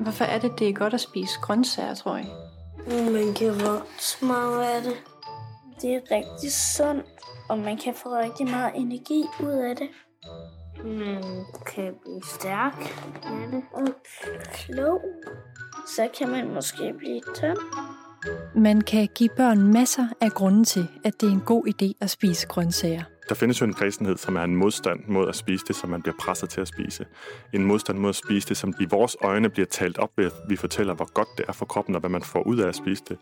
Hvorfor er det, det er godt at spise grøntsager, tror jeg? Man kan vokse meget af det. Det er rigtig sundt, og man kan få rigtig meget energi ud af det. Man kan blive stærk af det. Og klog. Så kan man måske blive tynd. Man kan give børn masser af grunde til, at det er en god idé at spise grøntsager. Der findes jo en kristenhed, som er en modstand mod at spise det, som man bliver presset til at spise. En modstand mod at spise det, som i vores øjne bliver talt op ved, at vi fortæller, hvor godt det er for kroppen, og hvad man får ud af at spise det.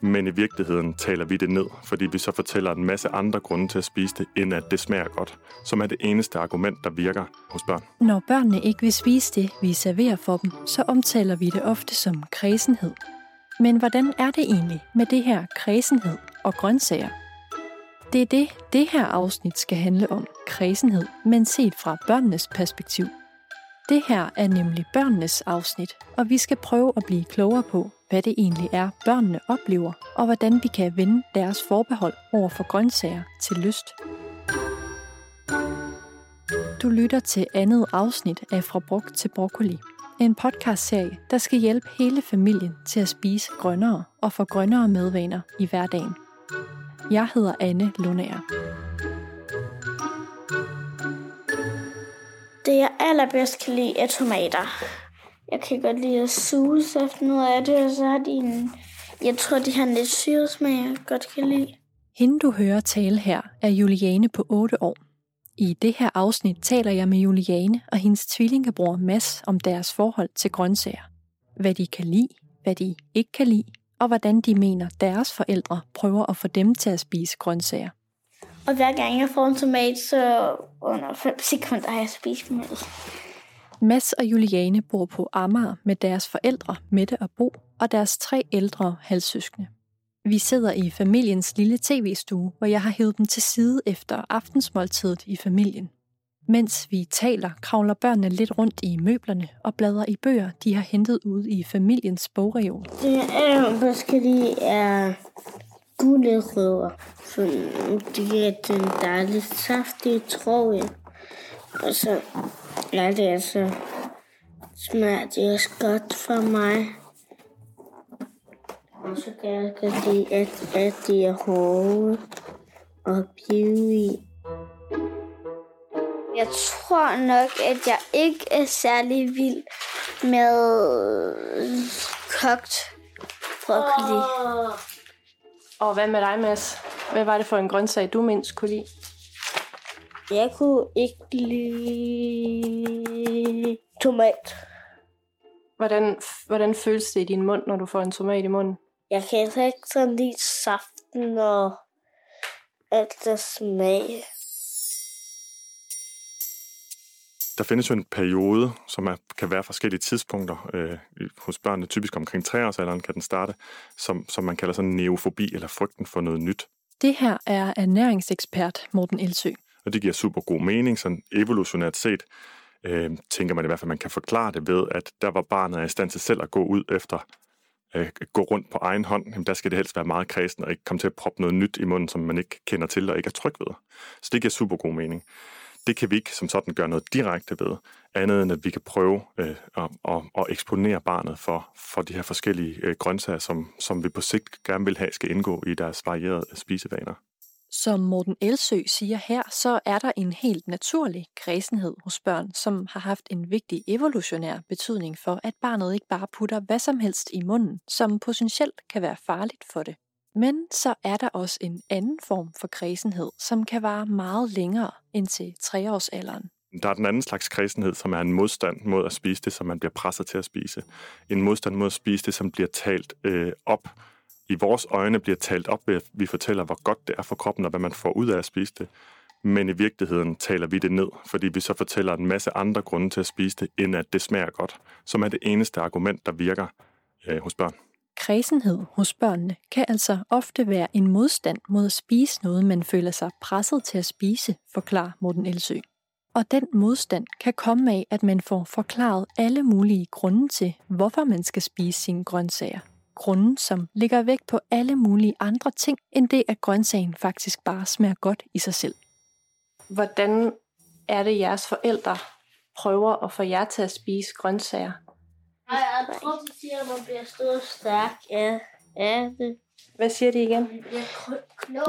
Men i virkeligheden taler vi det ned, fordi vi så fortæller en masse andre grunde til at spise det, end at det smager godt, som er det eneste argument, der virker hos børn. Når børnene ikke vil spise det, vi serverer for dem, så omtaler vi det ofte som kredsenhed. Men hvordan er det egentlig med det her kredsenhed og grøntsager? Det er det, det her afsnit skal handle om, kredsenhed, men set fra børnenes perspektiv. Det her er nemlig børnenes afsnit, og vi skal prøve at blive klogere på, hvad det egentlig er, børnene oplever, og hvordan vi kan vende deres forbehold over for grøntsager til lyst. Du lytter til andet afsnit af Fra Brok til Broccoli. En podcastserie, der skal hjælpe hele familien til at spise grønnere og få grønnere medvaner i hverdagen. Jeg hedder Anne Lundager. Det jeg allerbedst kan lide er tomater. Jeg kan godt lide at suge efter noget af det, og så har de en... Jeg tror, de har en lidt syret smag, jeg godt kan lide. Hende du hører tale her er Juliane på 8 år. I det her afsnit taler jeg med Juliane og hendes tvillingebror Mads om deres forhold til grøntsager. Hvad de kan lide, hvad de ikke kan lide, og hvordan de mener deres forældre prøver at få dem til at spise grøntsager. Og hver gang jeg får en tomat, så under 5 sekunder har jeg spist dem. Mads og Juliane bor på Amager med deres forældre Mette og Bo og deres tre ældre halvsøskende. Vi sidder i familiens lille tv-stue, hvor jeg har hævet dem til side efter aftensmåltidet i familien. Mens vi taler, kravler børnene lidt rundt i møblerne og bladrer i bøger, de har hentet ud i familiens bogreol. Det er bedst kan er gulerødder. Fordi mm, er den dejlige saftige, tror jeg. Og så er det altså smager det også godt for mig. Og så kan jeg godt lide, at, at de er hårde og bide i. Jeg tror nok, at jeg ikke er særlig vild med kogt broccoli. Og hvad med dig, Mads? Hvad var det for en grøntsag, du mindst kunne lide? Jeg kunne ikke lide tomat. Hvordan, hvordan føles det i din mund, når du får en tomat i munden? Jeg kan ikke sådan lide saften og alt det smag. Der findes jo en periode, som er, kan være forskellige tidspunkter øh, hos børnene. Typisk omkring 3-årsalderen kan den starte, som, som man kalder sådan neofobi eller frygten for noget nyt. Det her er ernæringsekspert Morten Elsø. Og det giver super god mening, sådan evolutionært set. Øh, tænker man i hvert fald, man kan forklare det ved, at der var barnet er i stand til selv at gå ud efter øh, gå rundt på egen hånd, jamen der skal det helst være meget kredsen og ikke komme til at proppe noget nyt i munden, som man ikke kender til og ikke er tryg ved. Så det giver super god mening. Det kan vi ikke som sådan gøre noget direkte ved, andet end at vi kan prøve øh, at, at, at eksponere barnet for, for de her forskellige øh, grøntsager, som, som vi på sigt gerne vil have skal indgå i deres varierede spisevaner. Som Morten Elsø siger her, så er der en helt naturlig kredsenhed hos børn, som har haft en vigtig evolutionær betydning for, at barnet ikke bare putter hvad som helst i munden, som potentielt kan være farligt for det. Men så er der også en anden form for kredsenhed, som kan vare meget længere end til treårsalderen. Der er den anden slags kredsenhed, som er en modstand mod at spise det, som man bliver presset til at spise. En modstand mod at spise det, som bliver talt øh, op i vores øjne bliver talt op ved, at vi fortæller, hvor godt det er for kroppen, og hvad man får ud af at spise det. Men i virkeligheden taler vi det ned, fordi vi så fortæller en masse andre grunde til at spise det, end at det smager godt, som er det eneste argument, der virker øh, hos børn. Kredsenhed hos børnene kan altså ofte være en modstand mod at spise noget, man føler sig presset til at spise, forklarer Morten Elsø. Og den modstand kan komme af, at man får forklaret alle mulige grunde til, hvorfor man skal spise sine grøntsager grunde, som ligger væk på alle mulige andre ting, end det, at grøntsagen faktisk bare smager godt i sig selv. Hvordan er det, jeres forældre prøver at få jer til at spise grøntsager? Ej, jeg tror, du siger, at man bliver stor stærk. Ja, ja det. Hvad siger de igen?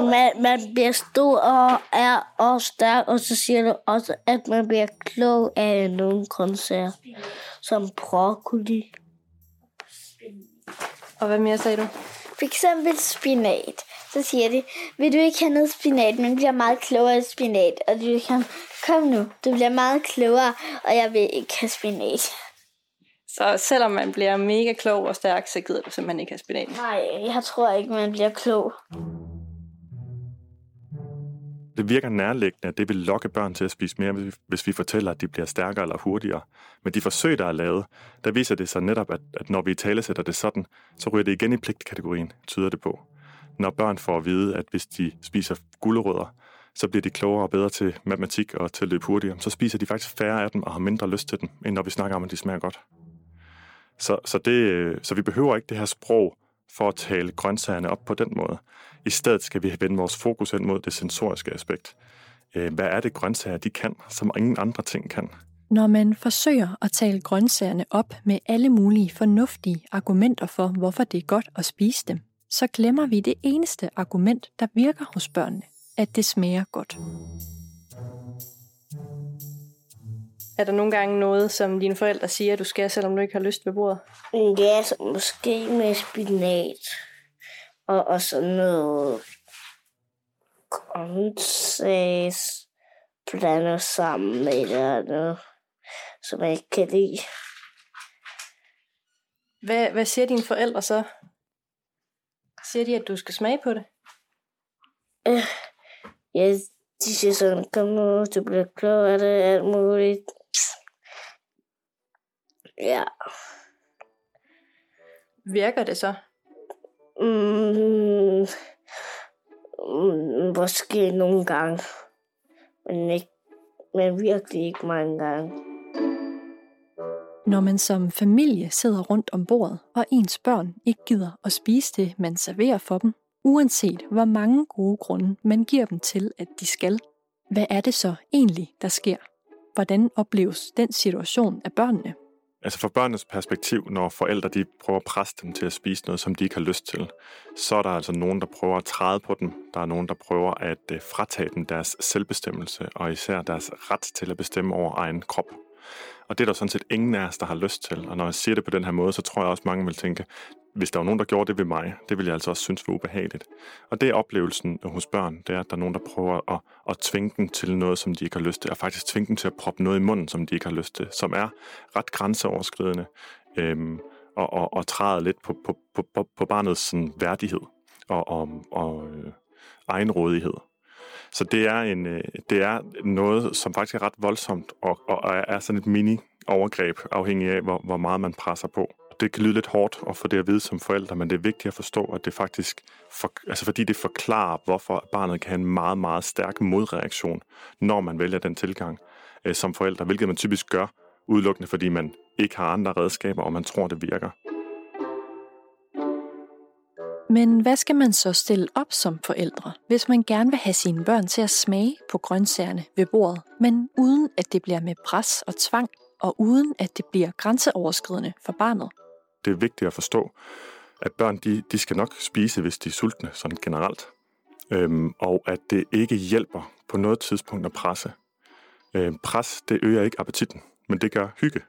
Man, man bliver stor og er og stærk, og så siger du også, at man bliver klog af nogle grøntsager, som broccoli. Og hvad mere sagde du? For eksempel spinat. Så siger de, vil du ikke have noget spinat, men bliver meget klogere af spinat. Og du kan, kom nu, du bliver meget klogere, og jeg vil ikke have spinat. Så selvom man bliver mega klog og stærk, så gider du simpelthen ikke have spinat? Nej, jeg tror ikke, man bliver klog. Det virker nærliggende, at det vil lokke børn til at spise mere, hvis vi, hvis vi fortæller, at de bliver stærkere eller hurtigere. Men de forsøg, der er lavet, der viser det sig netop, at, at når vi talesætter det sådan, så ryger det igen i pligtkategorien, tyder det på. Når børn får at vide, at hvis de spiser gulerødder, så bliver de klogere og bedre til matematik og til at løbe hurtigere, så spiser de faktisk færre af dem og har mindre lyst til dem, end når vi snakker om, at de smager godt. Så, så, det, øh, så vi behøver ikke det her sprog for at tale grøntsagerne op på den måde. I stedet skal vi vende vores fokus ind mod det sensoriske aspekt. Øh, hvad er det, grøntsager de kan, som ingen andre ting kan? Når man forsøger at tale grøntsagerne op med alle mulige fornuftige argumenter for, hvorfor det er godt at spise dem, så glemmer vi det eneste argument, der virker hos børnene, at det smager godt. Er der nogle gange noget, som dine forældre siger, at du skal, selvom du ikke har lyst ved bordet? Ja, så måske med spinat. Og, og sådan noget grøntsags blandet sammen med et eller andet, som jeg ikke kan lide. Hvad, hvad siger dine forældre så? Siger de, at du skal smage på det? Øh, ja, de siger sådan, kom nu, du bliver klog af det, alt muligt. Ja. Virker det så? Mm, mm, måske nogle gange, men, ikke, men virkelig ikke mange gange. Når man som familie sidder rundt om bordet, og ens børn ikke gider at spise det, man serverer for dem, uanset hvor mange gode grunde man giver dem til, at de skal, hvad er det så egentlig, der sker? Hvordan opleves den situation af børnene? Altså fra børnenes perspektiv, når forældre de prøver at presse dem til at spise noget, som de ikke har lyst til, så er der altså nogen, der prøver at træde på dem. Der er nogen, der prøver at øh, fratage dem deres selvbestemmelse, og især deres ret til at bestemme over egen krop. Og det er der sådan set ingen af os, der har lyst til. Og når jeg siger det på den her måde, så tror jeg også, mange vil tænke, hvis der var nogen, der gjorde det ved mig, det ville jeg altså også synes var ubehageligt. Og det er oplevelsen hos børn, det er, at der er nogen, der prøver at, at tvinge dem til noget, som de ikke har lyst til, og faktisk tvinge dem til at proppe noget i munden, som de ikke har lyst til, som er ret grænseoverskridende, øhm, og, og, og træder lidt på, på, på, på, på barnets sådan, værdighed og, og, og øh, egenrådighed. Så det er, en, øh, det er noget, som faktisk er ret voldsomt, og, og er sådan et mini-overgreb, afhængig af, hvor, hvor meget man presser på det kan lyde lidt hårdt at få det at vide som forældre, men det er vigtigt at forstå, at det faktisk, for, altså fordi det forklarer, hvorfor barnet kan have en meget, meget stærk modreaktion, når man vælger den tilgang øh, som forældre, hvilket man typisk gør, udelukkende fordi man ikke har andre redskaber, og man tror, det virker. Men hvad skal man så stille op som forældre, hvis man gerne vil have sine børn til at smage på grøntsagerne ved bordet, men uden at det bliver med pres og tvang, og uden at det bliver grænseoverskridende for barnet? Det er vigtigt at forstå, at børn de, de skal nok spise, hvis de er sultne, sådan generelt. Øhm, og at det ikke hjælper på noget tidspunkt at presse. Øhm, pres, det øger ikke appetitten, men det gør hygge.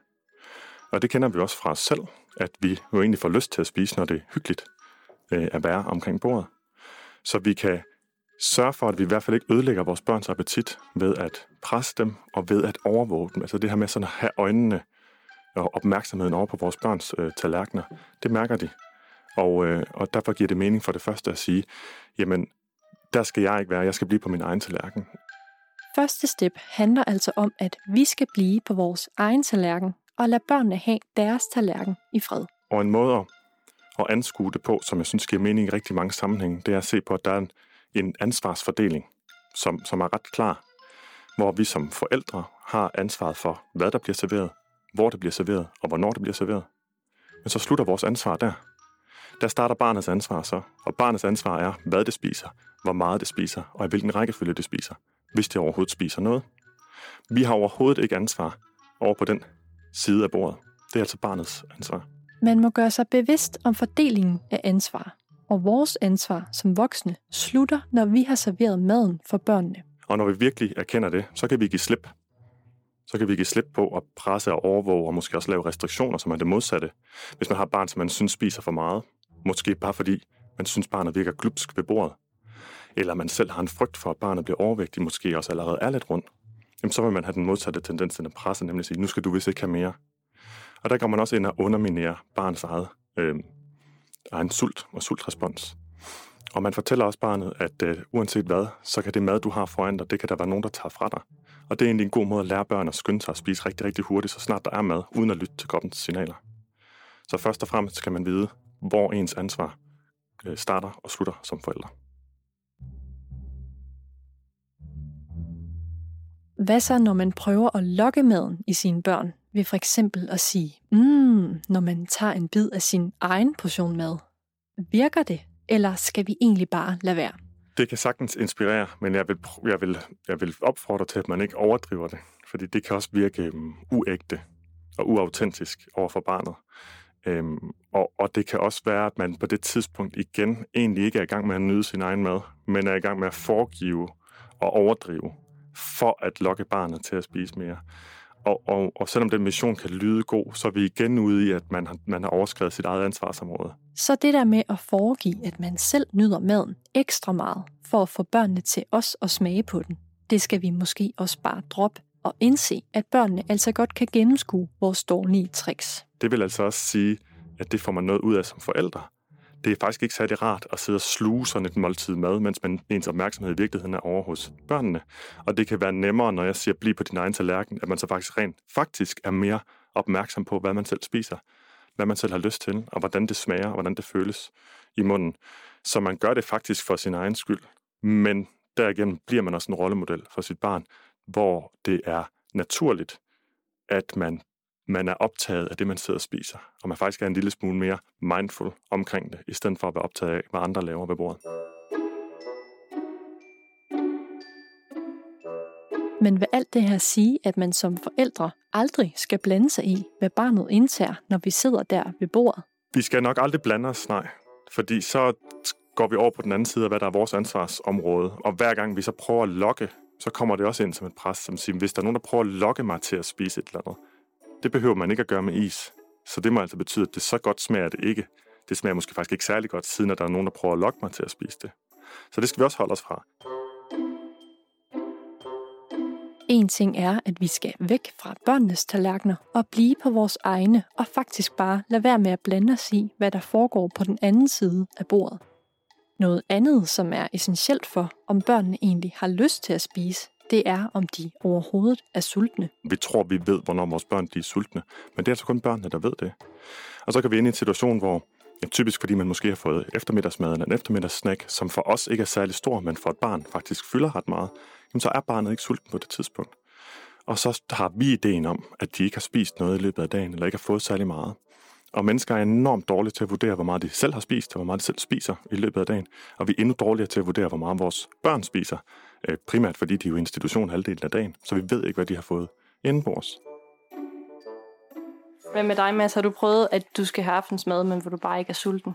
Og det kender vi også fra os selv, at vi jo egentlig får lyst til at spise, når det er hyggeligt øh, at være omkring bordet. Så vi kan sørge for, at vi i hvert fald ikke ødelægger vores børns appetit ved at presse dem og ved at overvåge dem. Altså det her med sådan at have øjnene og opmærksomheden over på vores børns øh, tallerkener. Det mærker de. Og, øh, og derfor giver det mening for det første at sige, jamen, der skal jeg ikke være, jeg skal blive på min egen tallerken. Første step handler altså om, at vi skal blive på vores egen tallerken og lade børnene have deres tallerken i fred. Og en måde at anskue det på, som jeg synes giver mening i rigtig mange sammenhænge, det er at se på, at der er en, en ansvarsfordeling, som, som er ret klar, hvor vi som forældre har ansvaret for, hvad der bliver serveret, hvor det bliver serveret, og hvornår det bliver serveret. Men så slutter vores ansvar der. Der starter barnets ansvar så, og barnets ansvar er, hvad det spiser, hvor meget det spiser, og i hvilken rækkefølge det spiser, hvis det overhovedet spiser noget. Vi har overhovedet ikke ansvar over på den side af bordet. Det er altså barnets ansvar. Man må gøre sig bevidst om fordelingen af ansvar. Og vores ansvar som voksne slutter, når vi har serveret maden for børnene. Og når vi virkelig erkender det, så kan vi give slip. Så kan vi give slip på at presse og overvåge og måske også lave restriktioner, som er det modsatte. Hvis man har et barn, som man synes spiser for meget, måske bare fordi man synes, barnet virker glupsk ved bordet, eller man selv har en frygt for, at barnet bliver overvægtig, måske også allerede er lidt rundt, jamen så vil man have den modsatte tendens til at presse, nemlig at sige, nu skal du vist ikke have mere. Og der går man også ind og underminerer barnets eget øh, egen sult og sultrespons. Og man fortæller også barnet, at øh, uanset hvad, så kan det mad, du har foran dig, det kan der være nogen, der tager fra dig. Og det er egentlig en god måde at lære børn at skynde sig at spise rigtig, rigtig hurtigt, så snart der er mad, uden at lytte til kroppens signaler. Så først og fremmest skal man vide, hvor ens ansvar øh, starter og slutter som forældre. Hvad så, når man prøver at lokke maden i sine børn ved for eksempel at sige, mm, når man tager en bid af sin egen portion mad? Virker det, eller skal vi egentlig bare lade være? Det kan sagtens inspirere, men jeg vil, jeg vil, jeg vil opfordre til, at man ikke overdriver det, fordi det kan også virke um, uægte og uautentisk over for barnet. Øhm, og, og det kan også være, at man på det tidspunkt igen egentlig ikke er i gang med at nyde sin egen mad, men er i gang med at foregive og overdrive for at lokke barnet til at spise mere. Og, og, og selvom den mission kan lyde god, så er vi igen ude i, at man har, man har overskrevet sit eget ansvarsområde. Så det der med at foregive, at man selv nyder maden ekstra meget, for at få børnene til os at smage på den, det skal vi måske også bare droppe og indse, at børnene altså godt kan gennemskue vores dårlige tricks. Det vil altså også sige, at det får man noget ud af som forældre. Det er faktisk ikke særlig rart at sidde og sluge sådan et måltid mad, mens man, ens opmærksomhed i virkeligheden er over hos børnene. Og det kan være nemmere, når jeg siger, bliv på din egen tallerken, at man så faktisk rent faktisk er mere opmærksom på, hvad man selv spiser, hvad man selv har lyst til, og hvordan det smager, og hvordan det føles i munden. Så man gør det faktisk for sin egen skyld. Men derigennem bliver man også en rollemodel for sit barn, hvor det er naturligt, at man, man er optaget af det, man sidder og spiser, og man faktisk er en lille smule mere mindful omkring det, i stedet for at være optaget af, hvad andre laver ved bordet. Men vil alt det her sige, at man som forældre aldrig skal blande sig i, hvad barnet indtager, når vi sidder der ved bordet? Vi skal nok aldrig blande os, nej. Fordi så går vi over på den anden side af, hvad der er vores ansvarsområde. Og hver gang vi så prøver at lokke, så kommer det også ind som et pres, som siger, hvis der er nogen, der prøver at lokke mig til at spise et eller andet, det behøver man ikke at gøre med is. Så det må altså betyde, at det så godt smager det ikke. Det smager måske faktisk ikke særlig godt, siden at der er nogen, der prøver at lokke mig til at spise det. Så det skal vi også holde os fra. En ting er, at vi skal væk fra børnenes tallerkener og blive på vores egne, og faktisk bare lade være med at blande os i, hvad der foregår på den anden side af bordet. Noget andet, som er essentielt for, om børnene egentlig har lyst til at spise, det er, om de overhovedet er sultne. Vi tror, vi ved, hvornår vores børn de er sultne, men det er altså kun børnene, der ved det. Og så kan vi ind i en situation, hvor ja, typisk fordi man måske har fået eftermiddagsmad eller en eftermiddagssnack, som for os ikke er særlig stor, men for et barn faktisk fylder ret meget, jamen så er barnet ikke sulten på det tidspunkt. Og så har vi ideen om, at de ikke har spist noget i løbet af dagen, eller ikke har fået særlig meget. Og mennesker er enormt dårlige til at vurdere, hvor meget de selv har spist, og hvor meget de selv spiser i løbet af dagen. Og vi er endnu dårligere til at vurdere, hvor meget vores børn spiser. Øh, primært fordi de er jo institution halvdelen af dagen, så vi ved ikke, hvad de har fået indenbords. Hvad med dig, Mads? Har du prøvet, at du skal have aftensmad, men hvor du bare ikke er sulten?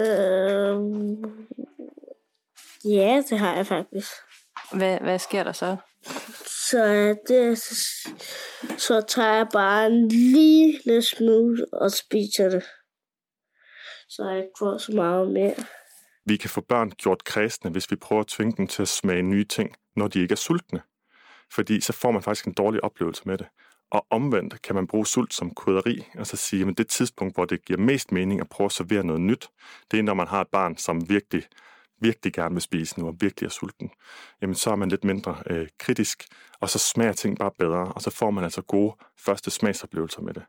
Øhm, ja, det har jeg faktisk. Hvad, hvad sker der så? Så det, så tager jeg bare en lille smule og spiser det. Så jeg ikke får så meget mere. Vi kan få børn gjort kredsende, hvis vi prøver at tvinge dem til at smage nye ting, når de ikke er sultne. Fordi så får man faktisk en dårlig oplevelse med det. Og omvendt kan man bruge sult som krydderi, og så sige, at det tidspunkt, hvor det giver mest mening at prøve at servere noget nyt, det er, når man har et barn, som virkelig, virkelig gerne vil spise nu, og virkelig er sulten. Jamen, så er man lidt mindre øh, kritisk, og så smager ting bare bedre, og så får man altså gode første smagsoplevelser med det.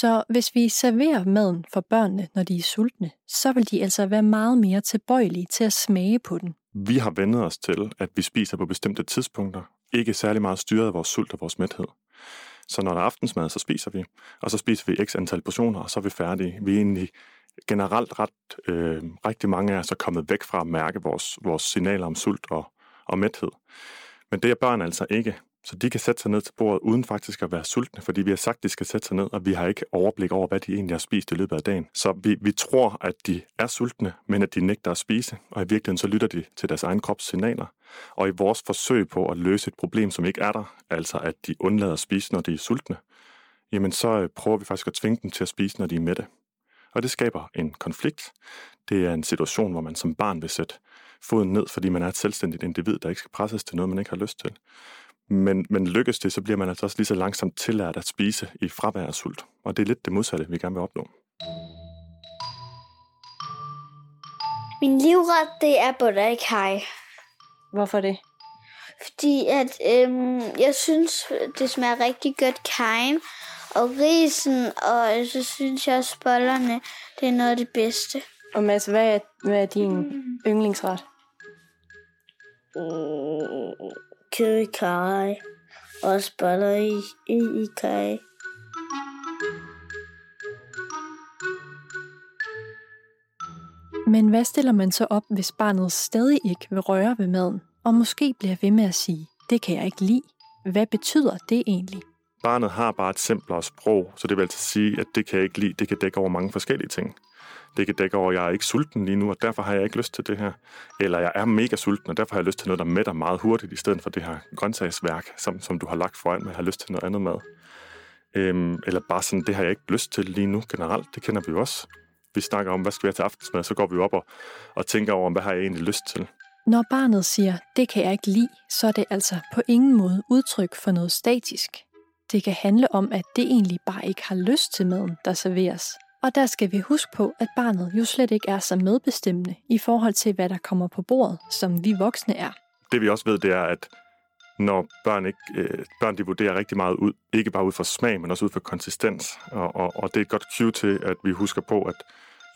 Så hvis vi serverer maden for børnene, når de er sultne, så vil de altså være meget mere tilbøjelige til at smage på den. Vi har vendet os til, at vi spiser på bestemte tidspunkter, ikke særlig meget styret af vores sult og vores mæthed. Så når der er aftensmad, så spiser vi, og så spiser vi x antal portioner, og så er vi færdige. Vi er egentlig generelt ret, øh, rigtig mange af os er kommet væk fra at mærke vores, vores signaler om sult og, og mæthed. Men det er børn altså ikke. Så de kan sætte sig ned til bordet uden faktisk at være sultne, fordi vi har sagt, at de skal sætte sig ned, og vi har ikke overblik over, hvad de egentlig har spist i løbet af dagen. Så vi, vi tror, at de er sultne, men at de nægter at spise, og i virkeligheden så lytter de til deres egen krops signaler. Og i vores forsøg på at løse et problem, som ikke er der, altså at de undlader at spise, når de er sultne, jamen så øh, prøver vi faktisk at tvinge dem til at spise, når de er mætte. Og det skaber en konflikt. Det er en situation, hvor man som barn vil sætte foden ned, fordi man er et selvstændigt individ, der ikke skal presses til noget, man ikke har lyst til. Men, men lykkes det, så bliver man altså også lige så langsomt tillært at spise i fravær af sult. Og det er lidt det modsatte, vi gerne vil opnå. Min livret, det er butter. Hvorfor det? Fordi at øhm, jeg synes, det smager rigtig godt kajen og risen, og så synes jeg også, bollerne, det er noget af det bedste. Og Mads, hvad er, hvad er din yndlingsret? Mm, kød i kaj. Også boller i, i, i kaj. Men hvad stiller man så op, hvis barnet stadig ikke vil røre ved maden, og måske bliver ved med at sige, det kan jeg ikke lide? Hvad betyder det egentlig? Barnet har bare et simplere sprog, så det vil altså sige, at det kan jeg ikke lide, det kan dække over mange forskellige ting. Det kan dække over, at jeg er ikke sulten lige nu, og derfor har jeg ikke lyst til det her. Eller jeg er mega sulten, og derfor har jeg lyst til noget, der mætter meget hurtigt, i stedet for det her grøntsagsværk, som, som du har lagt foran mig. Jeg har lyst til noget andet mad. Øhm, eller bare sådan, det har jeg ikke lyst til lige nu generelt. Det kender vi jo også. Vi snakker om, hvad skal vi have til aftensmad, så går vi op og, og tænker over, hvad har jeg egentlig lyst til. Når barnet siger, det kan jeg ikke lide, så er det altså på ingen måde udtryk for noget statisk. Det kan handle om, at det egentlig bare ikke har lyst til maden, der serveres. Og der skal vi huske på, at barnet jo slet ikke er så medbestemmende i forhold til, hvad der kommer på bordet, som vi voksne er. Det vi også ved, det er, at når børn, ikke, øh, børn de vurderer rigtig meget ud, ikke bare ud fra smag, men også ud fra konsistens. Og, og, og det er et godt cue til, at vi husker på, at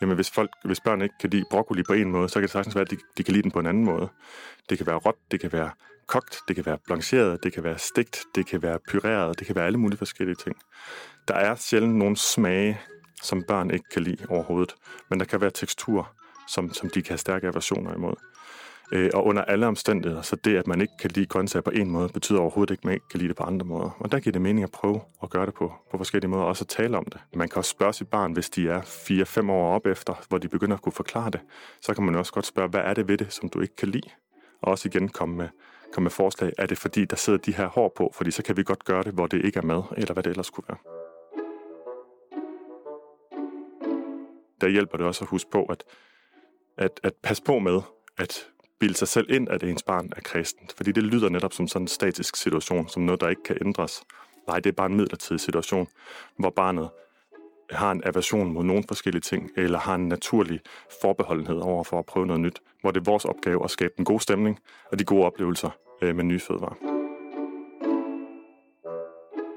jamen, hvis, folk, hvis børn ikke kan lide broccoli på en måde, så kan det sagtens være, at de, de kan lide den på en anden måde. Det kan være råt, det kan være kogt, det kan være blancheret, det kan være stegt, det kan være pyreret, det kan være alle mulige forskellige ting. Der er sjældent nogle smage, som børn ikke kan lide overhovedet, men der kan være tekstur, som, som de kan have stærke aversioner imod. Øh, og under alle omstændigheder, så det, at man ikke kan lide grøntsager på en måde, betyder overhovedet ikke, at man ikke kan lide det på andre måder. Og der giver det mening at prøve at gøre det på, på forskellige måder, og også at tale om det. Man kan også spørge sit barn, hvis de er 4-5 år op efter, hvor de begynder at kunne forklare det, så kan man også godt spørge, hvad er det ved det, som du ikke kan lide? Og også igen komme med, komme med forslag, er det fordi, der sidder de her hår på, fordi så kan vi godt gøre det, hvor det ikke er med, eller hvad det ellers kunne være. Der hjælper det også at huske på, at, at, at passe på med, at bilde sig selv ind, at ens barn er kristent. Fordi det lyder netop som sådan en statisk situation, som noget, der ikke kan ændres. Nej, det er bare en midlertidig situation, hvor barnet har en aversion mod nogle forskellige ting, eller har en naturlig forbeholdenhed over for at prøve noget nyt, hvor det er vores opgave at skabe en god stemning og de gode oplevelser øh, med nye fødevarer.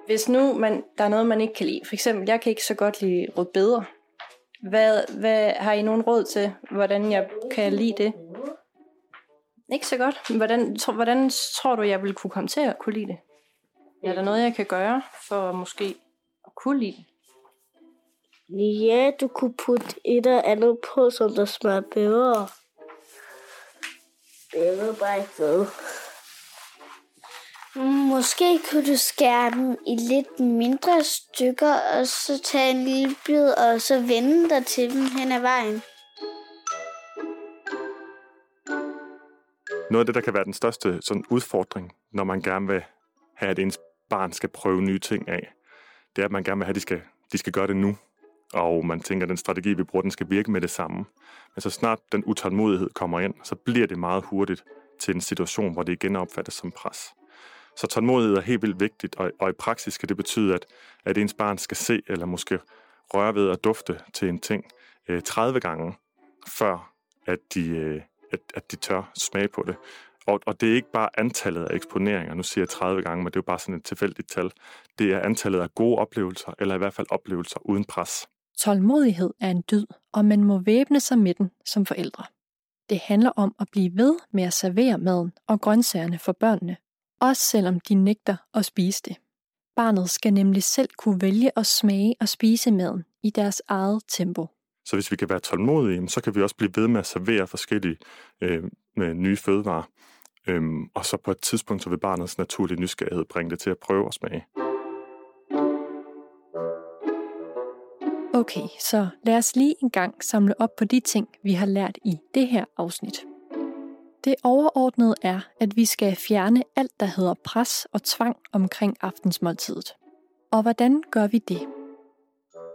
Hvis nu man, der er noget, man ikke kan lide, for eksempel, jeg kan ikke så godt lide rødbeder. Hvad, hvad har I nogen råd til, hvordan jeg kan lide det? Ikke så godt. Hvordan, tro, hvordan tror du, jeg vil kunne komme til at kunne lide det? Er der noget, jeg kan gøre for måske at kunne lide det? Ja, du kunne putte et eller andet på, som der smager bedre. Det er bare ikke noget. Måske kunne du skære den i lidt mindre stykker, og så tage en lille bid, og så vende dig til dem hen ad vejen. Noget af det, der kan være den største sådan, udfordring, når man gerne vil have, at ens barn skal prøve nye ting af, det er, at man gerne vil have, at de skal, de skal gøre det nu. Og man tænker, at den strategi, vi bruger, den skal virke med det samme. Men så snart den utålmodighed kommer ind, så bliver det meget hurtigt til en situation, hvor det igen opfattes som pres. Så tålmodighed er helt vildt vigtigt, og, og i praksis skal det betyde, at, at ens barn skal se eller måske røre ved at dufte til en ting øh, 30 gange, før at de, øh, at, at de tør smage på det. Og, og det er ikke bare antallet af eksponeringer, nu siger jeg 30 gange, men det er jo bare sådan et tilfældigt tal. Det er antallet af gode oplevelser, eller i hvert fald oplevelser uden pres. Tålmodighed er en dyd, og man må væbne sig med den som forældre. Det handler om at blive ved med at servere maden og grøntsagerne for børnene, også selvom de nægter at spise det. Barnet skal nemlig selv kunne vælge at smage og spise maden i deres eget tempo. Så hvis vi kan være tålmodige, så kan vi også blive ved med at servere forskellige øh, med nye fødevarer Øhm, og så på et tidspunkt, så vil barnets naturlige nysgerrighed bringe det til at prøve at smage. Okay, så lad os lige en gang samle op på de ting, vi har lært i det her afsnit. Det overordnede er, at vi skal fjerne alt, der hedder pres og tvang omkring aftensmåltidet. Og hvordan gør vi det?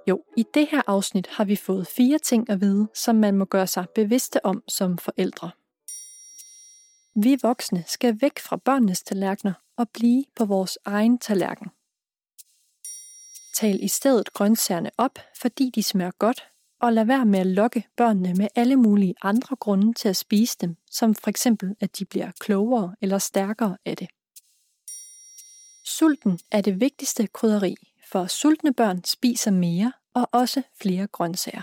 Jo, i det her afsnit har vi fået fire ting at vide, som man må gøre sig bevidste om som forældre. Vi voksne skal væk fra børnenes tallerkener og blive på vores egen tallerken. Tal i stedet grøntsagerne op, fordi de smager godt, og lad være med at lokke børnene med alle mulige andre grunde til at spise dem, som for eksempel at de bliver klogere eller stærkere af det. Sulten er det vigtigste krydderi, for sultne børn spiser mere og også flere grøntsager.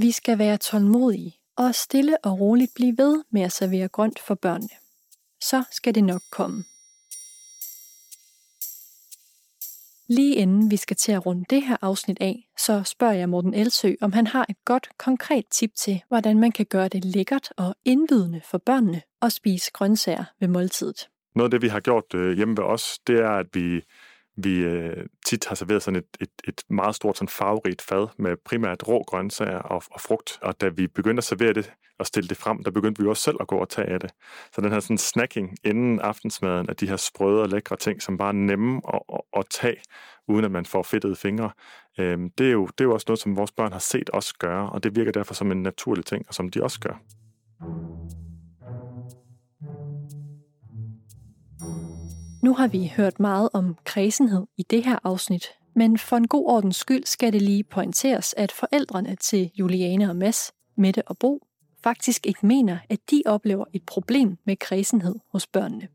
Vi skal være tålmodige og stille og roligt blive ved med at servere grønt for børnene. Så skal det nok komme. Lige inden vi skal til at runde det her afsnit af, så spørger jeg Morten Elsø, om han har et godt, konkret tip til, hvordan man kan gøre det lækkert og indbydende for børnene at spise grøntsager ved måltidet. Noget af det, vi har gjort øh, hjemme ved os, det er, at vi vi øh, tit har serveret sådan et, et, et meget stort sådan farverigt fad med primært rå grøntsager og, og frugt. Og da vi begyndte at servere det og stille det frem, der begyndte vi også selv at gå og tage af det. Så den her sådan snacking inden aftensmaden af de her sprøde og lækre ting, som bare er nemme at, at, at tage, uden at man får fedtede fingre, øh, det, er jo, det er jo også noget, som vores børn har set os gøre, og det virker derfor som en naturlig ting, og som de også gør. Nu har vi hørt meget om kredsenhed i det her afsnit, men for en god ordens skyld skal det lige pointeres, at forældrene til Juliane og Mads, Mette og Bo, faktisk ikke mener, at de oplever et problem med kredsenhed hos børnene.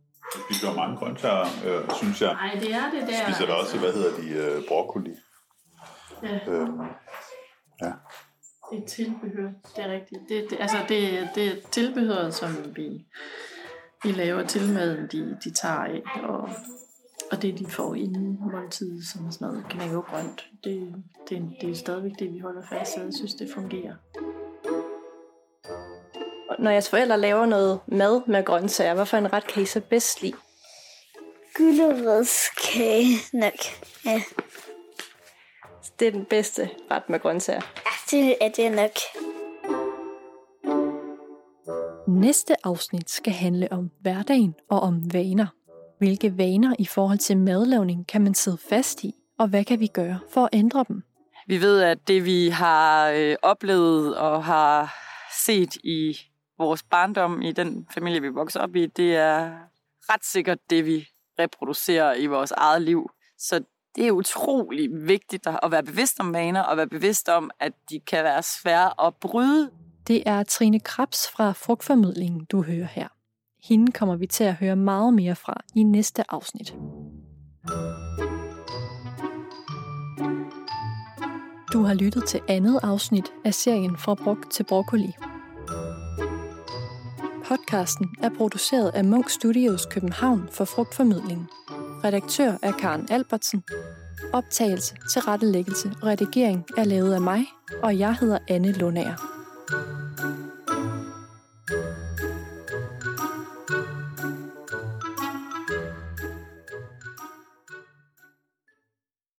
Vi spiser mange grøntsager, øh, synes jeg. Nej, det er det der. Spiser der også, hvad hedder de, øh, broccoli. Ja. Øhm, ja. Det er tilbehør, det er rigtigt. Det, det, altså, det, det er tilbehøret, som vi vi laver tilmaden, de, de tager af, og, og det, de får inden måltid, som er sådan noget knæk og grønt, det, det, det er stadigvæk det, vi holder fast i, jeg synes, det fungerer. Når jeres forældre laver noget mad med grøntsager, hvorfor en ret kan I så bedst lide? Gylderedskage nok. Ja. Det er den bedste ret med grøntsager. ja, det er det nok. Næste afsnit skal handle om hverdagen og om vaner. Hvilke vaner i forhold til madlavning kan man sidde fast i, og hvad kan vi gøre for at ændre dem? Vi ved, at det vi har øh, oplevet og har set i vores barndom, i den familie, vi vokser op i, det er ret sikkert det, vi reproducerer i vores eget liv. Så det er utrolig vigtigt at være bevidst om vaner, og være bevidst om, at de kan være svære at bryde. Det er Trine Krabs fra Frugtformidlingen, du hører her. Hende kommer vi til at høre meget mere fra i næste afsnit. Du har lyttet til andet afsnit af serien Fra Brok til Broccoli. Podcasten er produceret af Munk Studios København for Frugtformidling. Redaktør er Karen Albertsen. Optagelse, tilrettelæggelse og redigering er lavet af mig, og jeg hedder Anne Lundager.